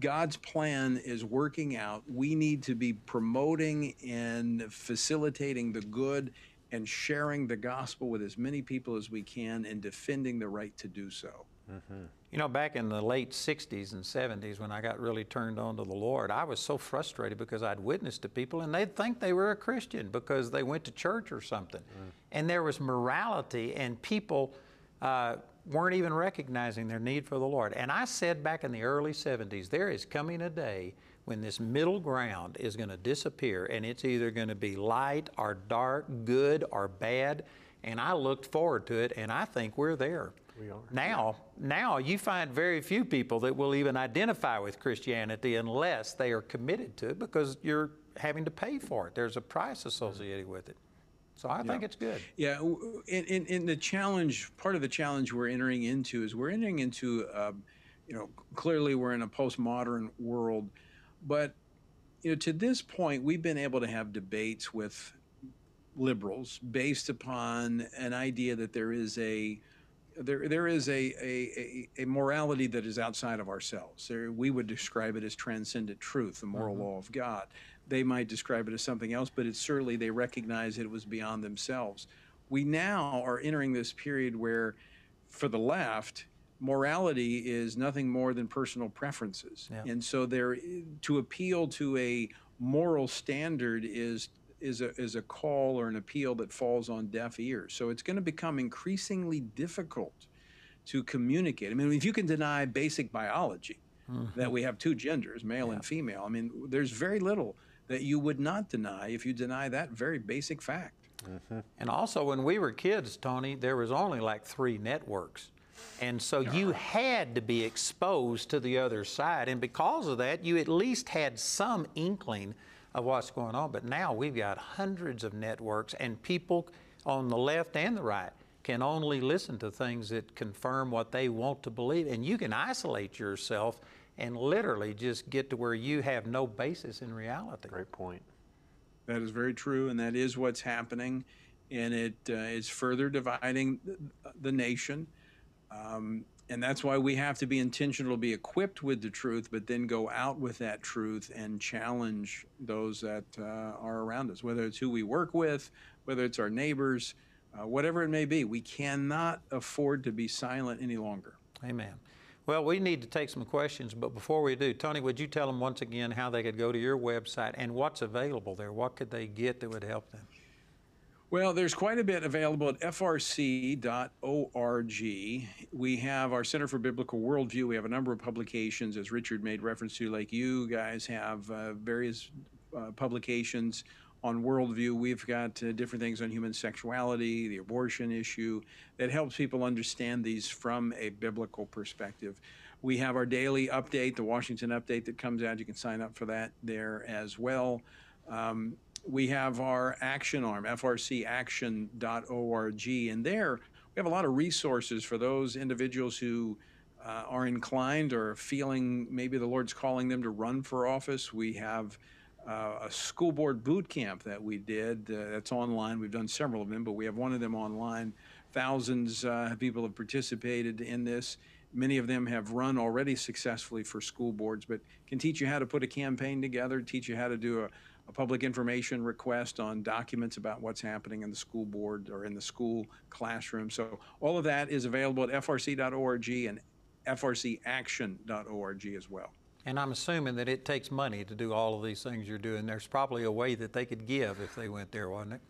God's plan is working out. We need to be promoting and facilitating the good and sharing the gospel with as many people as we can and defending the right to do so. Mm-hmm. You know, back in the late 60s and 70s, when I got really turned on to the Lord, I was so frustrated because I'd witnessed to people and they'd think they were a Christian because they went to church or something. Mm. And there was morality, and people uh, weren't even recognizing their need for the Lord. And I said back in the early 70s, there is coming a day when this middle ground is going to disappear and it's either going to be light or dark, good or bad. And I looked forward to it and I think we're there. We are. Now, now you find very few people that will even identify with Christianity unless they are committed to it because you're having to pay for it. There's a price associated with it. So I yeah. think it's good. Yeah, in, in, the challenge, part of the challenge we're entering into is we're entering into, uh, you know, clearly we're in a postmodern world but you know, to this point, we've been able to have debates with liberals based upon an idea that there is a there, there is a, a, a, morality that is outside of ourselves. There, we would describe it as transcendent truth, the moral mm-hmm. law of God. They might describe it as something else, but it's certainly they recognize it was beyond themselves. We now are entering this period where, for the left, morality is nothing more than personal preferences. Yeah. And so there to appeal to a moral standard is is a, is a call or an appeal that falls on deaf ears. So it's going to become increasingly difficult to communicate. I mean, if you can deny basic biology, mm-hmm. that we have two genders, male yeah. and female, I mean, there's very little that you would not deny if you deny that very basic fact. Mm-hmm. And also, when we were kids, Tony, there was only like three networks. And so you had to be exposed to the other side. And because of that, you at least had some inkling of what's going on. But now we've got hundreds of networks, and people on the left and the right can only listen to things that confirm what they want to believe. And you can isolate yourself and literally just get to where you have no basis in reality. Great point. That is very true, and that is what's happening, and it uh, is further dividing the, the nation. Um, and that's why we have to be intentional to be equipped with the truth, but then go out with that truth and challenge those that uh, are around us, whether it's who we work with, whether it's our neighbors, uh, whatever it may be. We cannot afford to be silent any longer. Amen. Well, we need to take some questions, but before we do, Tony, would you tell them once again how they could go to your website and what's available there? What could they get that would help them? Well, there's quite a bit available at frc.org. We have our Center for Biblical Worldview. We have a number of publications, as Richard made reference to, like you guys have uh, various uh, publications on worldview. We've got uh, different things on human sexuality, the abortion issue, that helps people understand these from a biblical perspective. We have our daily update, the Washington update that comes out. You can sign up for that there as well. Um, we have our action arm, frcaction.org, and there we have a lot of resources for those individuals who uh, are inclined or feeling maybe the Lord's calling them to run for office. We have uh, a school board boot camp that we did uh, that's online. We've done several of them, but we have one of them online. Thousands uh, of people have participated in this. Many of them have run already successfully for school boards, but can teach you how to put a campaign together, teach you how to do a, a public information request on documents about what's happening in the school board or in the school classroom. So all of that is available at frc.org and frcaction.org as well. And I'm assuming that it takes money to do all of these things you're doing. There's probably a way that they could give if they went there, wasn't it?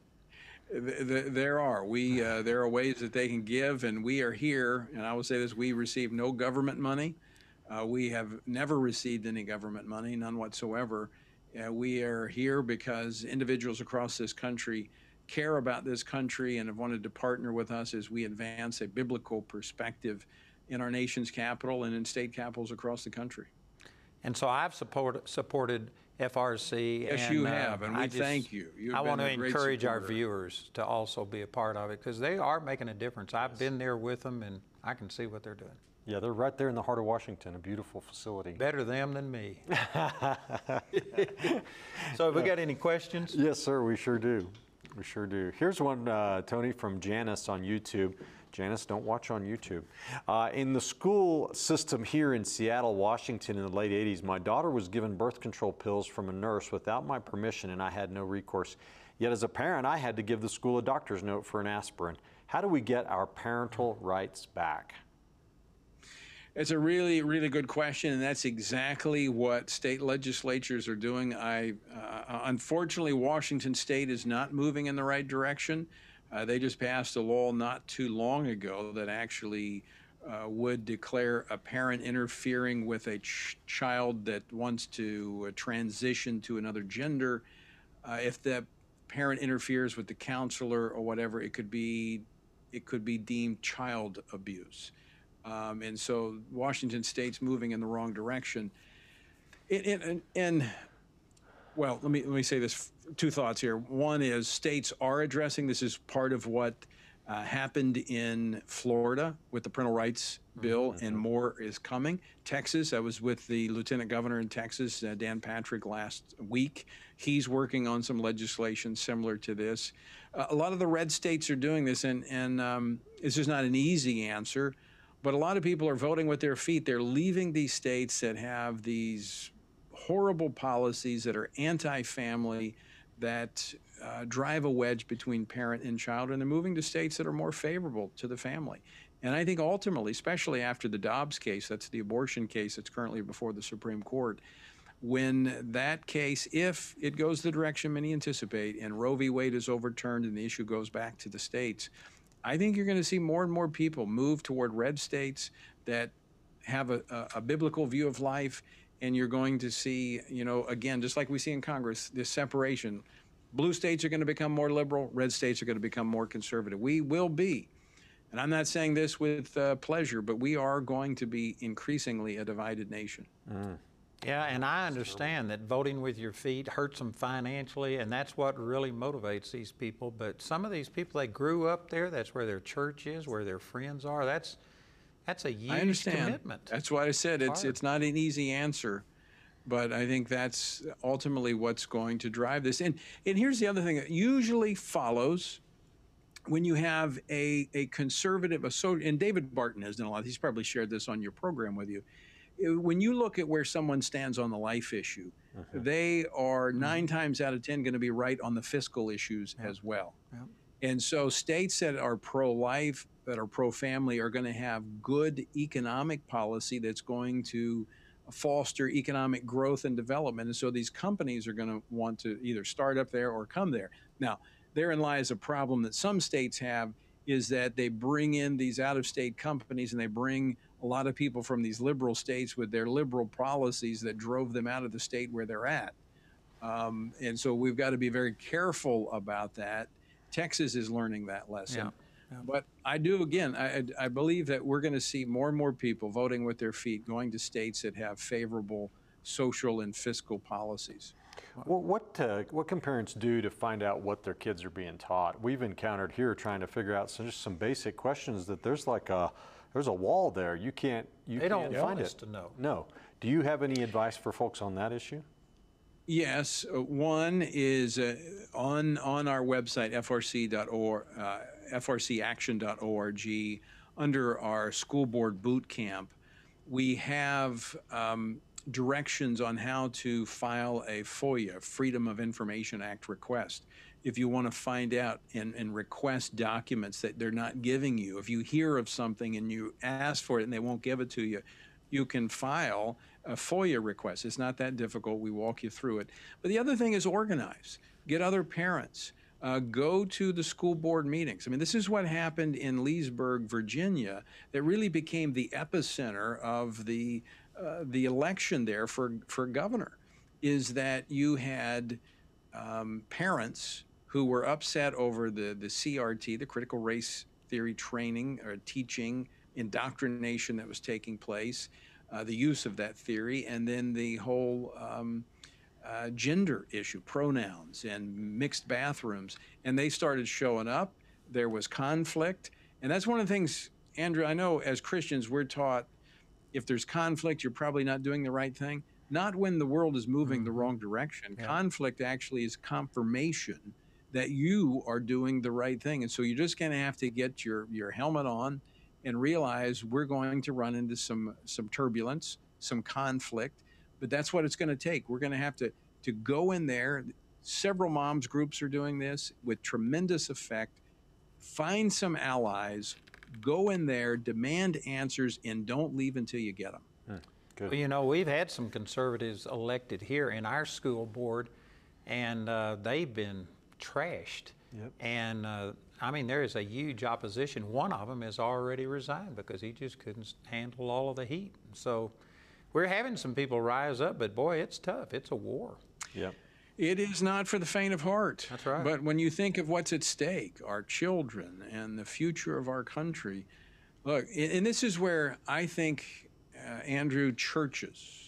There are. We uh, there are ways that they can give, and we are here. And I will say this: we receive no government money. Uh, we have never received any government money, none whatsoever. Uh, we are here because individuals across this country care about this country and have wanted to partner with us as we advance a biblical perspective in our nation's capital and in state capitals across the country. And so I've support, supported FRC. Yes, and, you uh, have, and we I just- thank you. You've I want to been a great encourage our viewers to also be a part of it because they are making a difference. I've been there with them and I can see what they're doing. Yeah, they're right there in the heart of Washington, a beautiful facility. Better them than me. so, have we got any questions? Yes, sir, we sure do. We sure do. Here's one, uh, Tony, from Janice on YouTube. Janice, don't watch on YouTube. Uh, in the school system here in Seattle, Washington, in the late 80s, my daughter was given birth control pills from a nurse without my permission, and I had no recourse. Yet, as a parent, I had to give the school a doctor's note for an aspirin. How do we get our parental rights back? It's a really, really good question, and that's exactly what state legislatures are doing. I, uh, unfortunately, Washington State is not moving in the right direction. Uh, they just passed a law not too long ago that actually uh, would declare a parent interfering with a ch- child that wants to uh, transition to another gender. Uh, if the parent interferes with the counselor or whatever, it could be it could be deemed child abuse. Um, and so Washington State's moving in the wrong direction. It, and, and well, let me let me say this. Two thoughts here. One is states are addressing this is part of what uh, happened in Florida with the parental rights bill, and more is coming. Texas, I was with the lieutenant governor in Texas, uh, Dan Patrick, last week. He's working on some legislation similar to this. Uh, a lot of the red states are doing this, and and um, this is not an easy answer. But a lot of people are voting with their feet. They're leaving these states that have these horrible policies that are anti family, that uh, drive a wedge between parent and child, and they're moving to states that are more favorable to the family. And I think ultimately, especially after the Dobbs case, that's the abortion case that's currently before the Supreme Court, when that case, if it goes the direction many anticipate, and Roe v. Wade is overturned and the issue goes back to the states, I think you're going to see more and more people move toward red states that have a, a, a biblical view of life, and you're going to see, you know, again, just like we see in Congress, this separation. Blue states are going to become more liberal, red states are going to become more conservative. We will be, and I'm not saying this with uh, pleasure, but we are going to be increasingly a divided nation. Yeah, and I understand that voting with your feet hurts them financially, and that's what really motivates these people. But some of these people, they grew up there. That's where their church is, where their friends are. That's that's a huge I understand. commitment. That's why I said it's hard. it's not an easy answer, but I think that's ultimately what's going to drive this. And and here's the other thing that usually follows when you have a a conservative a so and David Barton has done a lot. He's probably shared this on your program with you. Uh, When you look at where someone stands on the life issue, they are nine times out of ten going to be right on the fiscal issues as well. And so states that are pro-life, that are pro-family, are going to have good economic policy that's going to foster economic growth and development. And so these companies are going to want to either start up there or come there. Now, therein lies a problem that some states have is that they bring in these out-of-state companies and they bring a lot of people from these liberal states with their liberal policies that drove them out of the state where they're at. Um, and so we've got to be very careful about that. Texas is learning that lesson. Yeah, But I do, again, I, I- I believe that we're going to see more and more people voting with their feet, going to states that have favorable social and fiscal policies. Well, what uh, what can parents do to find out what their kids are being taught? We've encountered here trying to figure out some, just some basic questions that there's like a there's a wall there. You can't you They don't can't want find us it. to know. No. Do you have any advice for folks on that issue? Yes, uh, one is uh, on on our website frc.org, uh, frcaction.org, under our school board boot camp, we have um, directions on how to file a FOIA, Freedom of Information Act request. If you want to find out and, and request documents that they're not giving you, if you hear of something and you ask for it and they won't give it to you, you can file a FOIA request. It's not that difficult. We walk you through it. But the other thing is organize. Get other parents. Uh, go to the school board meetings. I mean, this is what happened in Leesburg, Virginia, that really became the epicenter of the uh, the election there for for governor. Is that you had um, parents who were upset over the, the CRT, the critical race theory training or teaching, indoctrination that was taking place, uh, the use of that theory, and then the whole um, uh, gender issue, pronouns, and mixed bathrooms. And they started showing up. There was conflict. And that's one of the things, Andrew, I know as Christians, we're taught if there's conflict, you're probably not doing the right thing. Not when the world is moving the wrong direction. Conflict actually is confirmation that you are doing the right thing. And so you're just going to have to get your, your helmet on and realize we're going to run into some, some turbulence, some conflict, but that's what it's going to take. We're going to have to, to go in there. Several moms groups are doing this with tremendous effect. Find some allies, go in there, demand answers, and don't leave until you get them. Good. Well, you know, we've had some conservatives elected here in our school board, and uh, they've been trashed. Yep. And uh, I mean, there is a huge opposition. One of them has already resigned because he just couldn't handle all of the heat. So we're having some people rise up, but boy, it's tough. It's a war. Yep. It is not for the faint of heart. That's right. But when you think of what's at stake, our children and the future of our country, look, and and this is where I think, uh, Andrew, churches,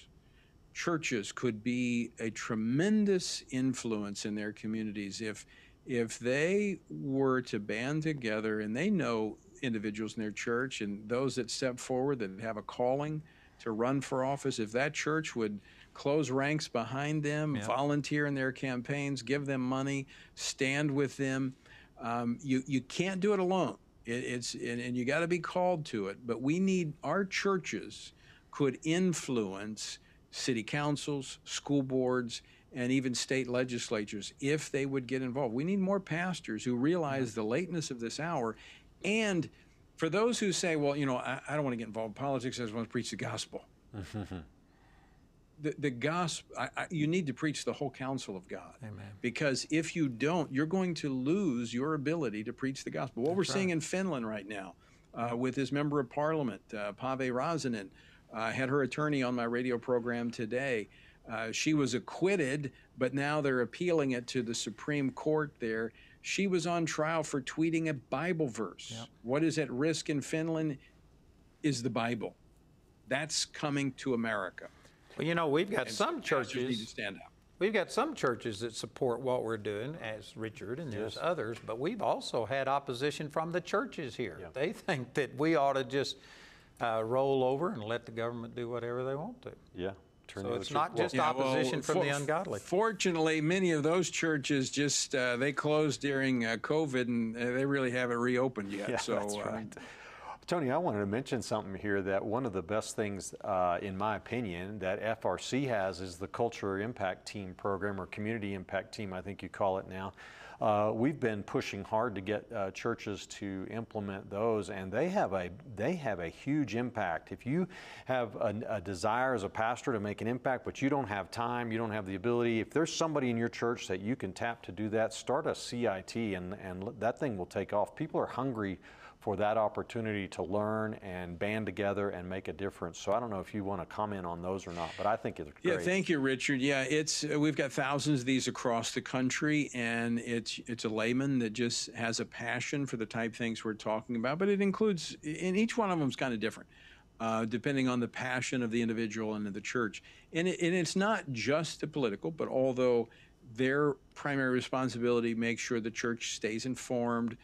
churches could be a tremendous influence in their communities if, if they were to band together and they know individuals in their church and those that step forward that have a calling to run for office, if that church would close ranks behind them, Yeah. volunteer in their campaigns, give them money, stand with them. Um, you you can't do it alone. It, it's and, and you got to be called to it. But we need our churches could influence city councils, school boards, and even state legislatures if they would get involved. We need more pastors who realize the lateness of this hour, and for those who say, well, you know, I, I don't want to get involved in politics. I just want to preach the gospel the, the gospel, I, I, you need to preach the whole counsel of God. Amen. Because if you don't, you're going to lose your ability to preach the gospel. What we're seeing in Finland right now uh, with his member of parliament, uh, Päivi Räsänen, I had her attorney on my radio program today. Uh, she was acquitted, but now they're appealing it to the Supreme Court there. She was on trial for tweeting a Bible verse. What is at risk in Finland is the Bible. That's coming to America. Well, you know, we've got And some pastors need to churches, stand up. we've got some churches that support what we're doing, as Richard, and there's others, but we've also had opposition from the churches here. They think that we ought to just uh, roll over and let the government do whatever they want to. Yeah. turn the So it's cheek. not Well, just Yeah, well, opposition from the ungodly. Fortunately, many of those churches just uh, they closed during uh, COVID, and uh, they really haven't reopened yet. Yeah, so that's uh, right. Tony, I wanted to mention something here that one of the best things, uh, in my opinion, that FRC has is the Culture Impact Team program or Community Impact Team, I think you call it now. Uh, we've been pushing hard to get uh, churches to implement those, and they have a they have a huge impact. If you have a, a desire as a pastor to make an impact, but you don't have time, you don't have the ability. If there's somebody in your church that you can tap to do that, start a CIT, and and that thing will take off. People are hungry for that opportunity to learn and band together and make a difference. So I don't know if you want to comment on those or not, but I think it's a great. Yeah, thank you, Richard. Yeah, it's we've got thousands of these across the country, and it's it's a layman that just has a passion for the type things we're talking about. But it includes, and each one of them is kind of different, uh, depending on the passion of the individual and of the church. And, it, and it's not just the political, but although their primary responsibility makes sure the church stays informed,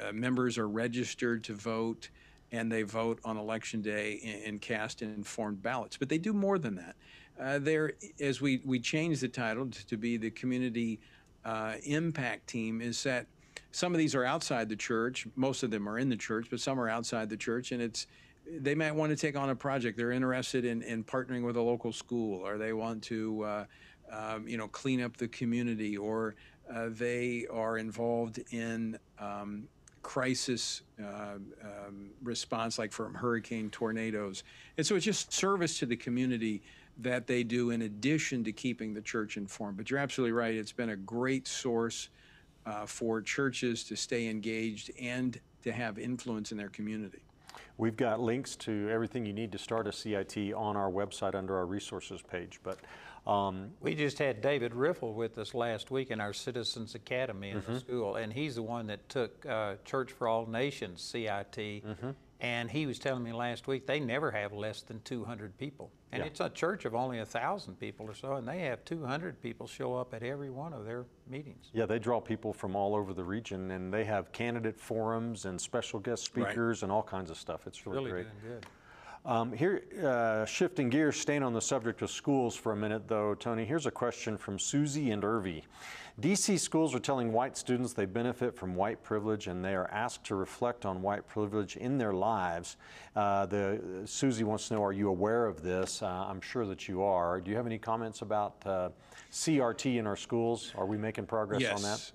uh, members are registered to vote and they vote on election day and, and cast informed ballots. But they do more than that. Uh, there, as we, we changed the title to, to be the community uh, impact team, is that some of these are outside the church. Most of them are in the church, but some are outside the church, and it's they might want to take on a project. They're interested in, in partnering with a local school, or they want to, uh, um, you know, clean up the community, or uh, they are involved in um, crisis uh, um, response, like from hurricane, tornadoes. And so it's just service to the community that they do in addition to keeping the church informed. But you're absolutely right. It's been a great source uh, for churches to stay engaged and to have influence in their community. We've got links to everything you need to start a CIT on our website under our resources page. But um, We just had David Riffle with us last week in our Citizens Academy in the school, and he's the one that took uh, Church for All Nations CIT. And he was telling me last week they never have less than 200 people. And Yeah. it's a church of only 1,000 people or so, and they have 200 people show up at every one of their meetings. yeah, they draw people from all over the region, and they have candidate forums and special guest Right. speakers and all kinds of stuff. It's really, Really great. doing good. Um, here, uh, shifting gears, staying on the subject of schools for a minute, though, Tony. Here's a question from Susie and Irvi. DC schools are telling white students they benefit from white privilege, and they are asked to reflect on white privilege in their lives. Uh, the Susie wants to know: Are you aware of this? Uh, I'm sure that you are. Do you have any comments about uh, CRT in our schools? Are we making progress on that?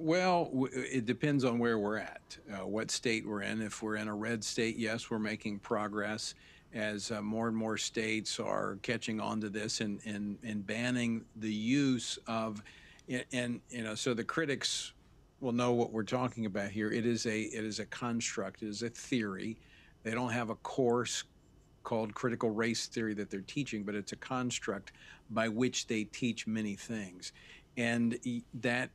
Well, it depends on where we're at, uh, what state we're in. If we're in a red state, yes, we're making progress as uh, more and more states are catching on to this and, and, and banning the use of, and, and you know, so the critics will know what we're talking about here. It is a it is a construct. It is a theory. They don't have a course called critical race theory that they're teaching, but it's a construct by which they teach many things, and that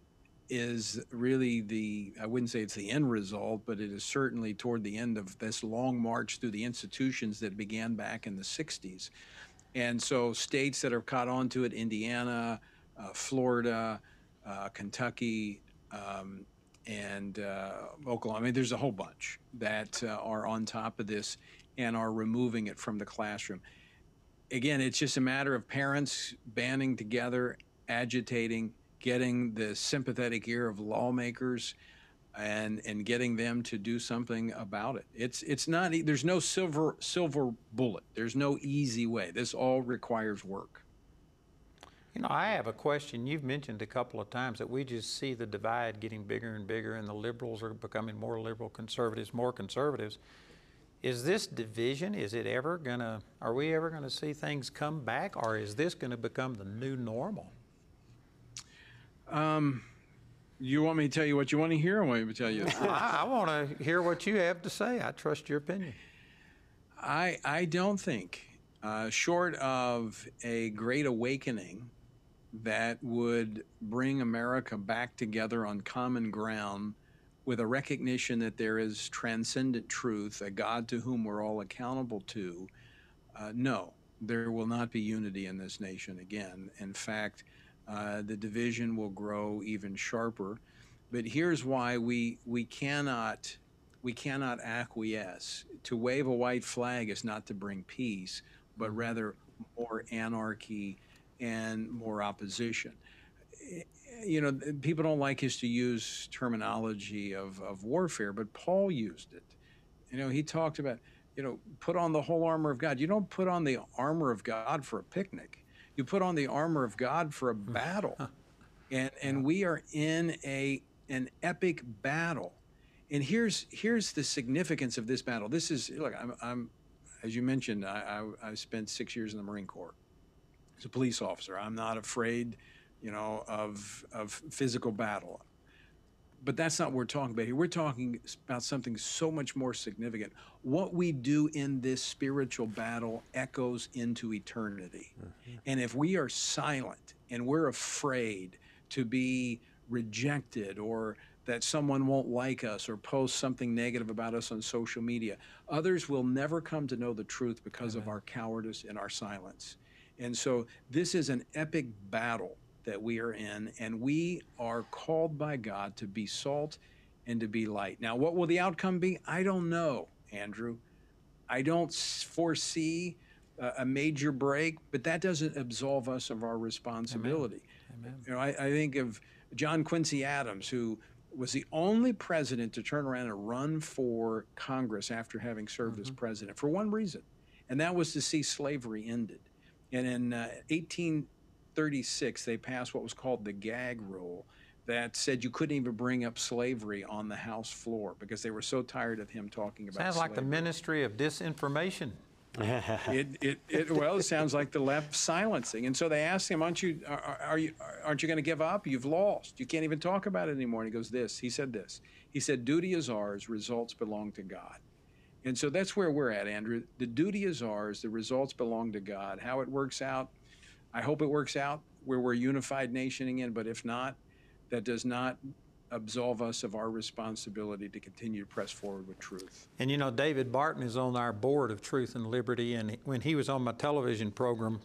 is really the I wouldn't say it's the end result, but it is certainly toward the end of this long march through the institutions that began back in the 60s. And so states that have caught on to it, Indiana, uh, Florida, uh, Kentucky, um, and uh, Oklahoma. I mean, there's a whole bunch that uh, are on top of this and are removing it from the classroom. Again, it's just a matter of parents banding together, agitating, getting the sympathetic ear of lawmakers, and and getting them to do something about it. It's it's not. There's no silver silver bullet. There's no easy way. This all requires work. You know, I have a question. You've mentioned a couple of times that we just see the divide getting bigger and bigger, and the liberals are becoming more liberal, conservatives more conservatives. Is this division, is it ever gonna, are we ever gonna see things come back, or is this gonna become the new normal? You want me to tell you what you want to hear, or want me to tell you? I, I wanna hear what you have to say. I trust your opinion. I I don't think, uh, short of a great awakening, that would bring America back together on common ground, with a recognition that there is transcendent truth, a God to whom we're all accountable to. Uh, no, there will not be unity in this nation again. In fact, uh, the division will grow even sharper. But here's why we we cannot we cannot acquiesce. To wave a white flag is not to bring peace, but rather more anarchy and more opposition. You know, people don't like us to use terminology of, of warfare, but Paul used it. You know, he talked about, you know, put on the whole armor of God. You don't put on the armor of God for a picnic. You put on the armor of God for a hmm. battle. and and we are in a an epic battle. And here's here's the significance of this battle. This is look, I'm, I'm as you mentioned, I, I, I spent six years in the Marine Corps as a police officer. I'm not afraid, you know, of of physical battle. But that's not what we're talking about here. We're talking about something so much more significant. What we do in this spiritual battle echoes into eternity. Mm-hmm. And if we are silent and we're afraid to be rejected or that someone won't like us or post something negative about us on social media. Others will never come to know the truth because Amen. of our cowardice and our silence. And so this is an epic battle that we are in, and we are called by God to be salt and to be light. Now, what will the outcome be? I don't know, Andrew. I don't foresee a major break, but that doesn't absolve us of our responsibility. Amen. Amen. You know, I, I think of John Quincy Adams, who was the only president to turn around and run for Congress after having served mm-hmm. as president for one reason, and that was to see slavery ended. And in uh, 1836, they passed what was called the gag rule that said you couldn't even bring up slavery on the House floor because they were so tired of him talking about Sounds slavery. like the Ministry of Disinformation. it, it, it, well, it sounds like the left silencing. And so they asked him, aren't you, are, are you, aren't you going to give up? You've lost. You can't even talk about it anymore. And he goes, this, he said this. He said, duty is ours, results belong to God. And so that's where we're at, Andrew. The duty is ours, the results belong to God. How it works out, I hope it works out where we're a unified nation again, but if not, that does not absolve us of our responsibility to continue to press forward with truth. And you know, David Barton is on our board of Truth and Liberty, and when he was on my television program,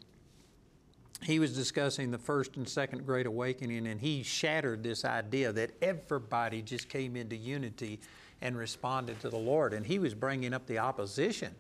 he was discussing the first and second great awakening, and he shattered this idea that everybody just came into unity and responded to the Lord. And he was bringing up the opposition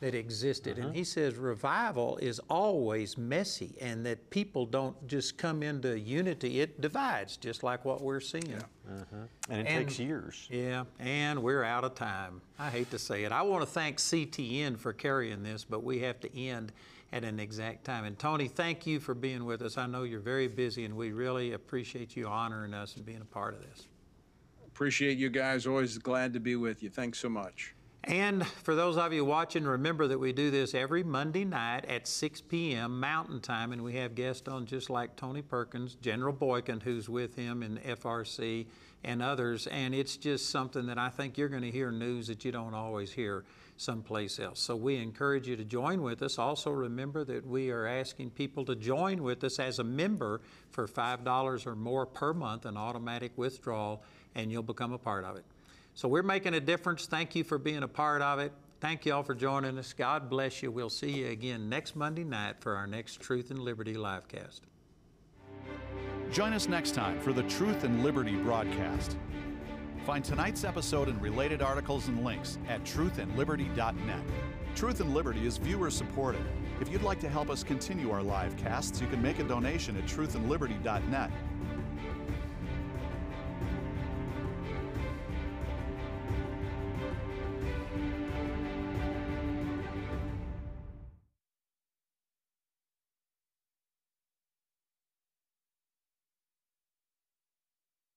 that existed. Uh-huh. And he says revival is always messy and that people don't just come into unity, it divides, just like what we're seeing. Yeah. Uh-huh. And it and, takes years. Yeah, and we're out of time. I hate to say it. I want to thank CTN for carrying this, but we have to end at an exact time. And Tony, thank you for being with us. I know you're very busy, and we really appreciate you honoring us and being a part of this. Appreciate you guys. Always glad to be with you. Thanks so much. And for those of you watching, remember that we do this every Monday night at 6 p.m. Mountain Time, and we have guests on just like Tony Perkins, General Boykin, who's with him in FRC, and others. And it's just something that I think you're going to hear news that you don't always hear someplace else. So we encourage you to join with us. Also, remember that we are asking people to join with us as a member for $5 or more per month, an automatic withdrawal, and you'll become a part of it. So we're making a difference. Thank you for being a part of it. Thank you all for joining us. God bless you. We'll see you again next Monday night for our next Truth and Liberty livecast. Join us next time for the Truth and Liberty broadcast. Find tonight's episode and related articles and links at truthandliberty.net. Truth and Liberty is viewer supported. If you'd like to help us continue our live casts, you can make a donation at truthandliberty.net